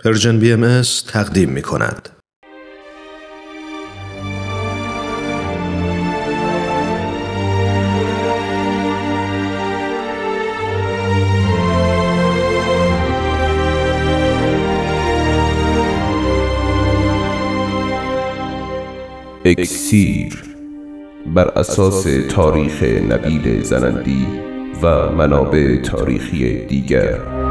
Persian BM تقدیم می کند. اکسیر بر اساس تاریخ نبیل زرندی و منابع تاریخی دیگر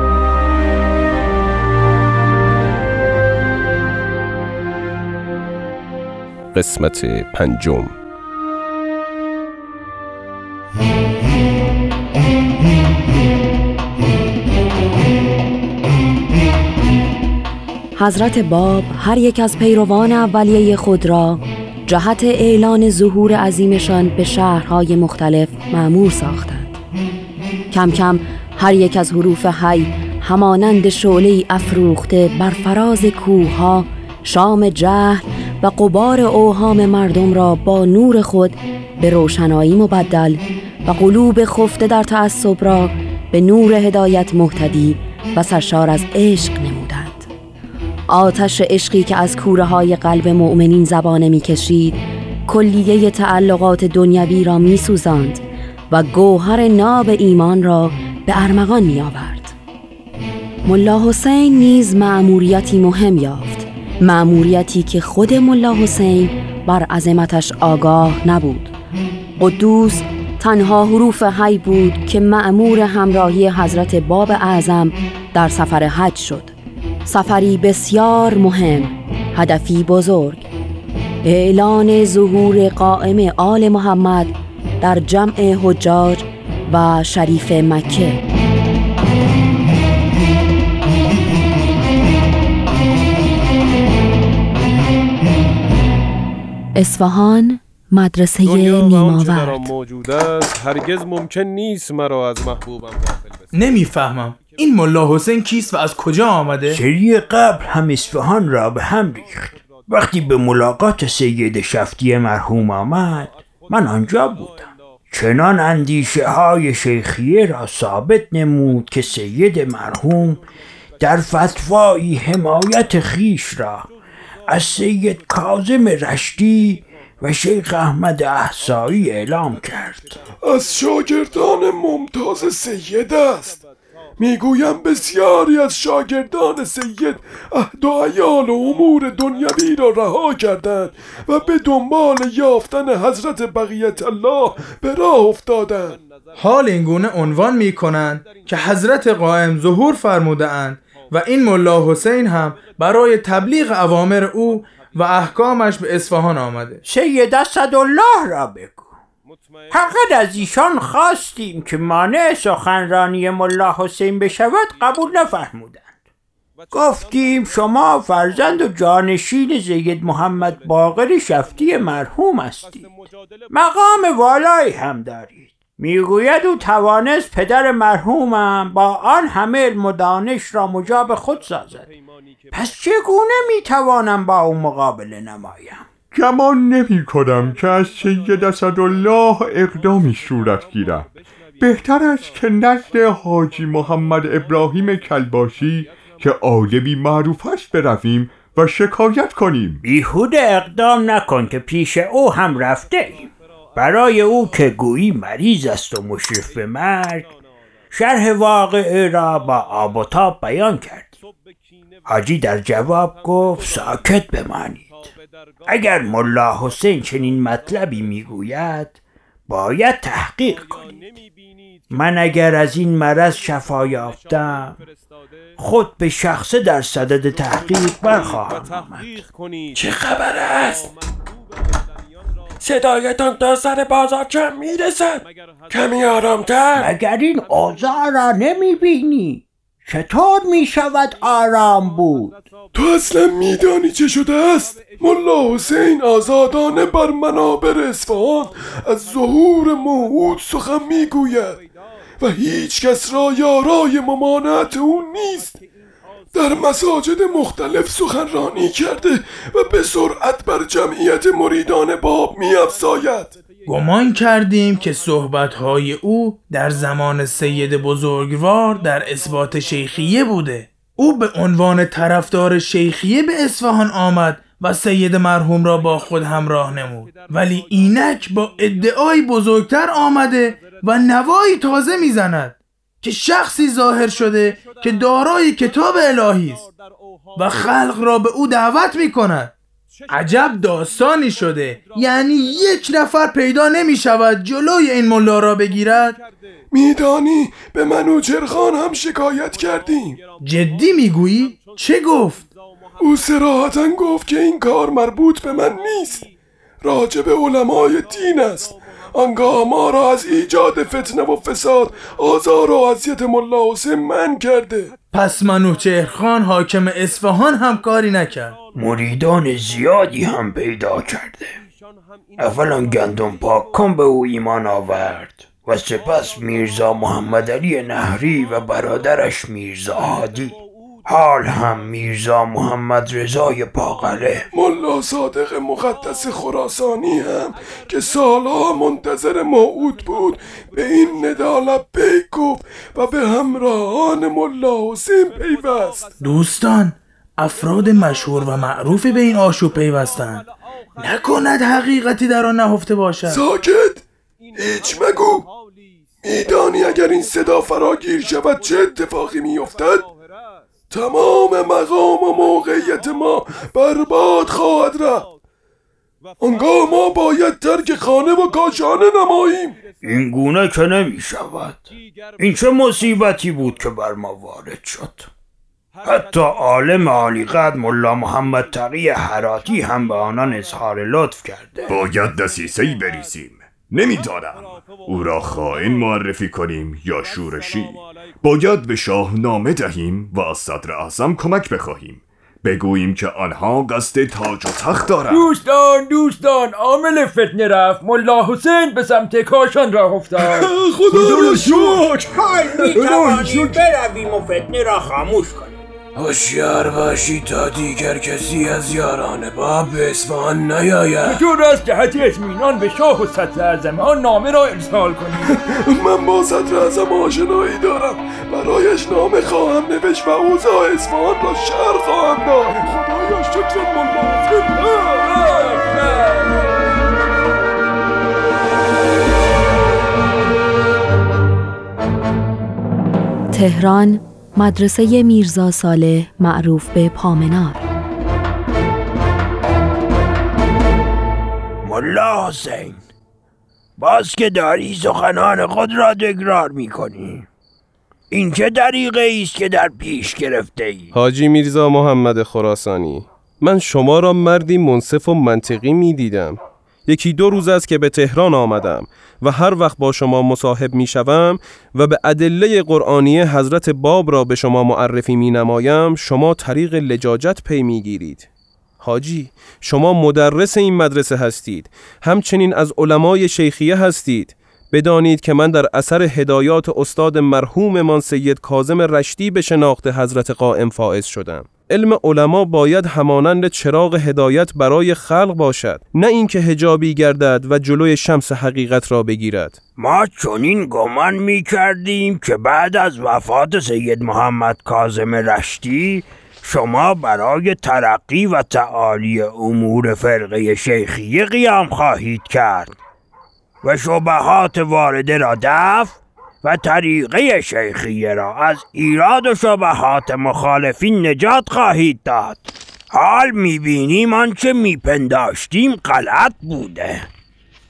قسمت پنجم. حضرت باب هر یک از پیروان اولیه خود را جهت اعلان ظهور عظیمشان به شهرهای مختلف معمور ساختند. کم کم هر یک از حروف حی همانند شعله افروخته بر فراز کوه شام جهل و قبار اوهام مردم را با نور خود به روشنایی مبدل و قلوب خفته در تعصب را به نور هدایت محتدی و سرشار از عشق نمودند آتش عشقی که از کوره های قلب مؤمنین زبانه می‌کشید کلیه تعلقات دنیوی را میسوزاند و گوهر ناب ایمان را به ارمغان می آورد. ملا حسین نیز معموریتی مهم یافت معموریتی که خود ملا حسین بر عظمتش آگاه نبود. قدوس تنها حروف حی بود که معمور همراهی حضرت باب اعظم در سفر حج شد. سفری بسیار مهم هدفی بزرگ. اعلان ظهور قائم آل محمد در جمع حجاج و شریف مکه. اصفهان مدرسه نیماورد. موجود است هرگز ممکن نیست مرا از محبوبم نمی‌فهمم. این ملا حسین کیست و از کجا آمده؟ سری قبل هم اصفهان را به هم ریخت. وقتی به ملاقات سید شفتی مرحوم آمد من آنجا بودم. چنان اندیشه های شیخیه را ثابت نمود که سید مرحوم در فتوایی حمایت خیش را از سید کازم رشتی و شیخ احمد احسایی اعلام کرد. از شاگردان ممتاز سید است. می‌گویم بسیاری از شاگردان سید عهد و ایال و امور دنیوی را رها کردند و به دنبال یافتن حضرت بقیت الله به راه افتادند. حال اینگونه عنوان می کنند که حضرت قائم ظهور فرموده اند و این ملا حسین هم برای تبلیغ اوامر او و احکامش به اصفهان آمده. سید الله را بگو. فقط از ایشان خواستیم که مانع سخنرانی ملا حسین بشود قبول نفرمودند. گفتیم شما فرزند و جانشین زید محمد باقر شفتی مرحوم هستید. مقام والایی هم دارید. می‌گوید او توانست پدر مرحومم با آن همه علم و دانش را مجاب خود سازد. پس چگونه می‌توانم با او مقابله نمایم؟ گمان نمی کنم که از سید اسدالله اقدامی صورت گیرد. بهتر است که نزد حاجی محمد ابراهیم کلباشی که عالمی معروف است برویم و شکایت کنیم. بیهوده اقدام نکن که پیش او هم رفته ایم. برای او که گویی مریض است و مشرف به مرگ شرح واقعه را با آب و تاب بیان کرد. حاجی در جواب گفت ساکت بمانید. اگر ملا حسین چنین مطلبی می‌گوید باید تحقیق کنید. من اگر از این مرض شفا یافتم خود به شخصه در صدد تحقیق برخواهم آمد. چه خبر است؟ صدایتان تا سر بازار کم می‌رسد؟ کمی آرامتر. مگر این اوضاع را نمی‌بینی؟ چطور می‌شود آرام بود؟ تو اصلا میدانی چه شده است؟ ملا حسین آزادانه بر منابر اصفهان از ظهور موعود سخن می‌گوید و هیچ کس را یارای ممانعت او نیست. در مساجد مختلف سخنرانی کرده و به سرعت بر جمعیت مریدان باب می افزاید گمان کردیم که صحبتهای او در زمان سید بزرگوار در اثبات شیخیه بوده. او به عنوان طرفدار شیخیه به اصفهان آمد و سید مرحوم را با خود همراه نمود. ولی اینک با ادعای بزرگتر آمده و نوایی تازه می‌زند. که شخصی ظاهر شده که دارای کتاب الهی است و خلق را به او دعوت می کند عجب داستانی شده. یعنی یک نفر پیدا نمی شود جلوی این ملا را بگیرد. میدانی به منوچرخان هم شکایت کردیم. جدی می‌گویی؟ چه گفت؟ او سراحتا گفت که این کار مربوط به من نیست. راجع به علمای دین است. آنگاه ما را از ایجاد فتنه و فساد آزار و اذیت ملا حسین من کرده. پس منوچهر حاکم اصفهان هم کاری نکرد. مریدان زیادی هم پیدا کرده. اولا گندم پاک کن به او ایمان آورد و سپس میرزا محمد علی نهری و برادرش میرزا هادی حال هم میرزا محمد رضای پاقله ملا صادق مقدس خراسانی هم که سالها منتظر موعود بود. به این ندا لبیک گفت و به همراهان ملا حسین پیوست. دوستان افراد مشهور و معروفی به این آشوب پیوستند نکند حقیقتی در آن نهفته باشد. ساکت! هیچ مگو! میدانی اگر این صدا فراگیر شود چه اتفاقی میافتد؟ تمام مقام و موقعیت ما برباد خواهد رفت. آنگاه ما باید ترک خانه و کاشانه نماییم. این گونه که نمی شود این چه مصیبتی بود که بر ما وارد شد؟ حتی عالم عالی قد ملا محمد تقی حراتی هم به آنان اظهار لطف کرده. باید دسیسه بریزیم. نمی‌دانم او را خائن معرفی کنیم یا شورشی باید به شاه نامه دهیم و از صدر اعظم کمک بخواهیم. بگوییم که آنها قصد تاج و تخت دارند. دوستان دوستان عامل فتنه رفت. ملا حسین به سمت کاشان را افتاد. خدا را شکر. می توانیم برویم و فتنه را خاموش کنیم. هوشیار باشی تا دیگر کسی از یاران باب به اصفهان نیاید. چطور است جهت اطمینان به شاه و صدر اعظم آن نامه را ارسال کنیم من با صدر اعظم آشنایی دارم. برایش نامه خواهم نوشت و اوضاع اصفهان را شهر خواهم داد. خدایا شکر تهران مدرسه میرزا صالح معروف به پامنار. ملا حسین باز که داری سخنان خود را تکرار می‌کنی. این چه دریقه است که در پیش گرفته ای؟ حاجی میرزا محمد خراسانی من شما را مردی منصف و منطقی می دیدم یکی دو روز است که به تهران آمدم و هر وقت با شما مصاحب می شوم و به ادله قرآنی حضرت باب را به شما معرفی می نمایم شما طریق لجاجت پی می گیرید حاجی شما مدرس این مدرسه هستید. همچنین از علمای شیخیه هستید. بدانید که من در اثر هدایات استاد مرحوم من سید کازم رشتی به شناخت حضرت قائم فائز شدم. علم علما باید همانند چراغ هدایت برای خلق باشد نه اینکه هجابی گردد و جلوی شمس حقیقت را بگیرد. ما چنین گمان می کردیم که بعد از وفات سید محمد کازم رشتی شما برای ترقی و تعالی امور فرقه شیخی قیام خواهید کرد. و شبهات وارده را دفع و طریقه شیخیه را از ایراد و شبهات مخالفین نجات خواهید داد. حال می‌بینیم آنچه میپنداشتیم غلط بوده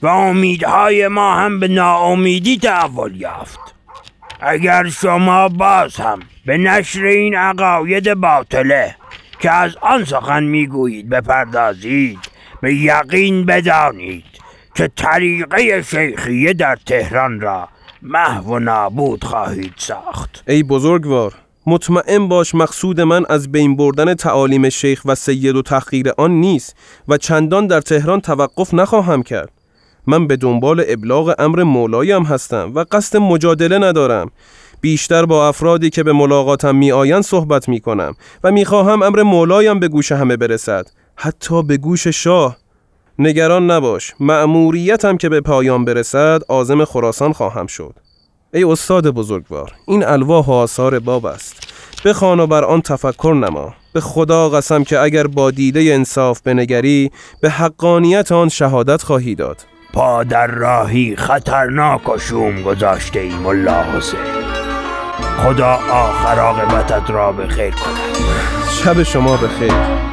و امیدهای ما هم به ناامیدی تحول یافت. اگر شما باز هم به نشر این عقاید باطله که از آن سخن می‌گویید بپردازید به یقین بدانید. که طریقه شیخیه در تهران را محو و نابود خواهید ساخت. ای بزرگوار مطمئن باش مقصود من از بین بردن تعالیم شیخ و سید و تحقیر آن نیست و چندان در تهران توقف نخواهم کرد. من به دنبال ابلاغ امر مولایم هستم و قصد مجادله ندارم. بیشتر با افرادی که به ملاقاتم می آیند صحبت می کنم و می خواهم امر مولایم به گوش همه برسد حتی به گوش شاه. نگران نباش. مأموریتم که به پایان برسد آزم خراسان خواهم شد. ای استاد بزرگوار این الواح و آثار باب است. بخوان و بر آن تفکر نما. به خدا قسم که اگر با دیده انصاف بنگری به حقانیت آن شهادت خواهی داد. پا در راهی خطرناک و شوم گذاشته ای ملا حسین. خدا آخر عاقبتت را به خیر کند. شب شما بخیر.